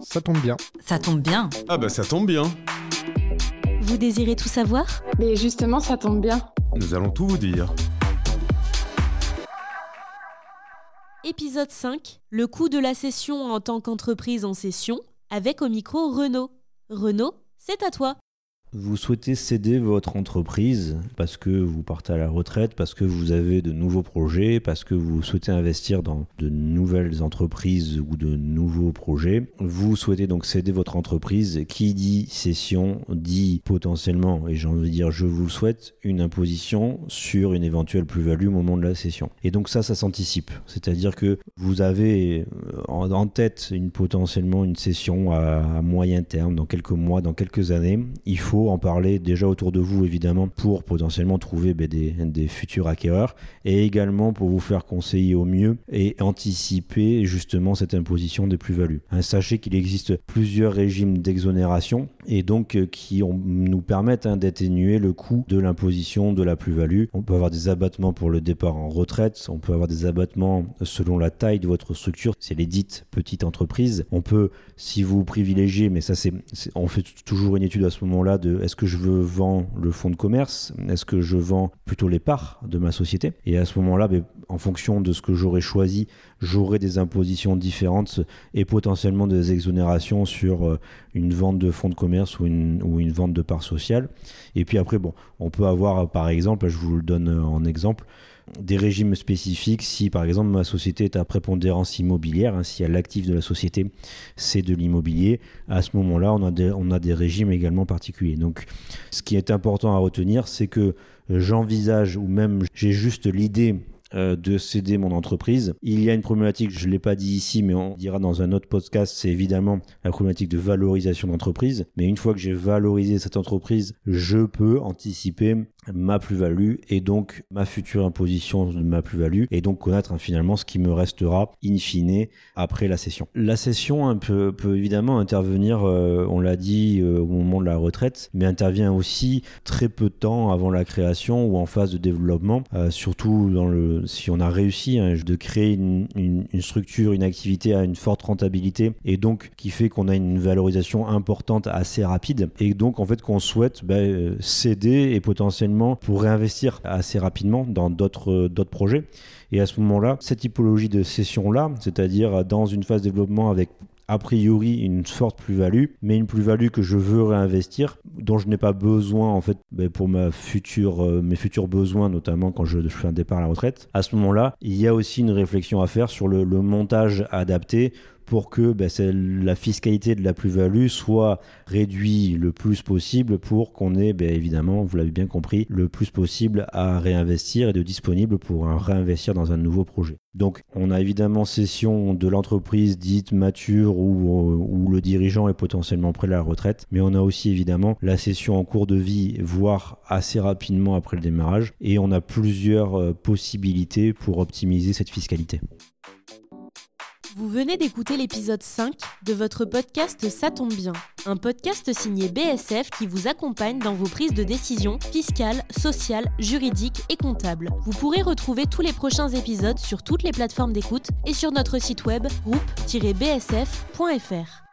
Ça tombe bien. Ça tombe bien. Ah bah ça tombe bien. Vous désirez tout savoir? Mais justement, ça tombe bien. Nous allons tout vous dire. Épisode 5. Le coût de la session en tant qu'entreprise en session, avec au micro Renaud. Renaud, c'est à toi. Vous souhaitez céder votre entreprise parce que vous partez à la retraite, parce que vous avez de nouveaux projets, parce que vous souhaitez investir dans de nouvelles entreprises ou de nouveaux projets. Vous souhaitez donc céder votre entreprise. Qui dit cession dit potentiellement, et j'ai envie de dire je vous le souhaite, une imposition sur une éventuelle plus-value au moment de la cession. Et donc ça, ça s'anticipe. C'est-à-dire que vous avez euh, en tête une, potentiellement une cession à moyen terme, dans quelques mois, dans quelques années. Il faut en parler déjà autour de vous évidemment pour potentiellement trouver ben, des, futurs acquéreurs et également pour vous faire conseiller au mieux et anticiper justement cette imposition des plus-values. Hein, sachez qu'il existe plusieurs régimes d'exonération et donc euh, qui nous permettent hein, d'atténuer le coût de l'imposition de la plus-value. On peut avoir des abattements pour le départ en retraite, on peut avoir des abattements selon la taille de votre structure, c'est les dites petites entreprises. On peut, si vous privilégiez, mais ça c'est, on fait toujours une étude à ce moment-là de est-ce que je veux vendre le fonds de commerce Est-ce que je vends plutôt les parts de ma société? Et à ce moment-là, ben, en fonction de ce que j'aurais choisi, j'aurai des impositions différentes et potentiellement des exonérations sur euh, une vente de fonds de commerce ou une, vente de parts sociales. Et puis après, on peut avoir par exemple, je vous le donne en exemple, des régimes spécifiques si par exemple ma société est à prépondérance immobilière, hein, si l'actif de la société c'est de l'immobilier, à ce moment-là on, a des, on a des régimes également particuliers. Donc ce qui est important à retenir c'est que j'envisage ou même j'ai juste l'idée euh, de céder mon entreprise. Il y a une problématique, je ne l'ai pas dit ici, mais on dira dans un autre podcast, c'est évidemment la problématique de valorisation d'entreprise. Mais une fois que j'ai valorisé cette entreprise, je peux anticiper ma plus-value et donc ma future imposition de ma plus-value et donc connaître hein, finalement ce qui me restera in fine après la session. La session hein, peut, évidemment intervenir, euh, on l'a dit, euh, au moment de la retraite, mais intervient aussi très peu de temps avant la création ou en phase de développement, surtout dans le si on a réussi hein, de créer une, structure, une activité à une forte rentabilité et donc qui fait qu'on a une valorisation importante assez rapide et donc en fait qu'on souhaite bah, euh, céder et potentiellement pour réinvestir assez rapidement dans d'autres projets. Et à ce moment-là, cette typologie de session-là, c'est-à-dire dans une phase développement avec a priori une forte plus-value, mais une plus-value que je veux réinvestir, dont je n'ai pas besoin en fait ben, pour ma future, euh, mes futurs besoins, notamment quand je, fais un départ à la retraite. À ce moment-là, il y a aussi une réflexion à faire sur le montage adapté pour que ben, la fiscalité de la plus-value soit réduite le plus possible pour qu'on ait, ben, évidemment, vous l'avez bien compris, le plus possible à réinvestir et de disponible pour réinvestir dans un nouveau projet. Donc on a évidemment cession de l'entreprise dite mature où, où, le dirigeant est potentiellement prêt à la retraite, mais on a aussi évidemment la cession en cours de vie, voire assez rapidement après le démarrage, et on a plusieurs euh, possibilités pour optimiser cette fiscalité. Vous venez d'écouter l'épisode 5 de votre podcast Ça tombe bien, un podcast signé BSF qui vous accompagne dans vos prises de décision fiscales, sociales, juridiques et comptables. Vous pourrez retrouver tous les prochains épisodes sur toutes les plateformes d'écoute et sur notre site web groupe-bsf.fr.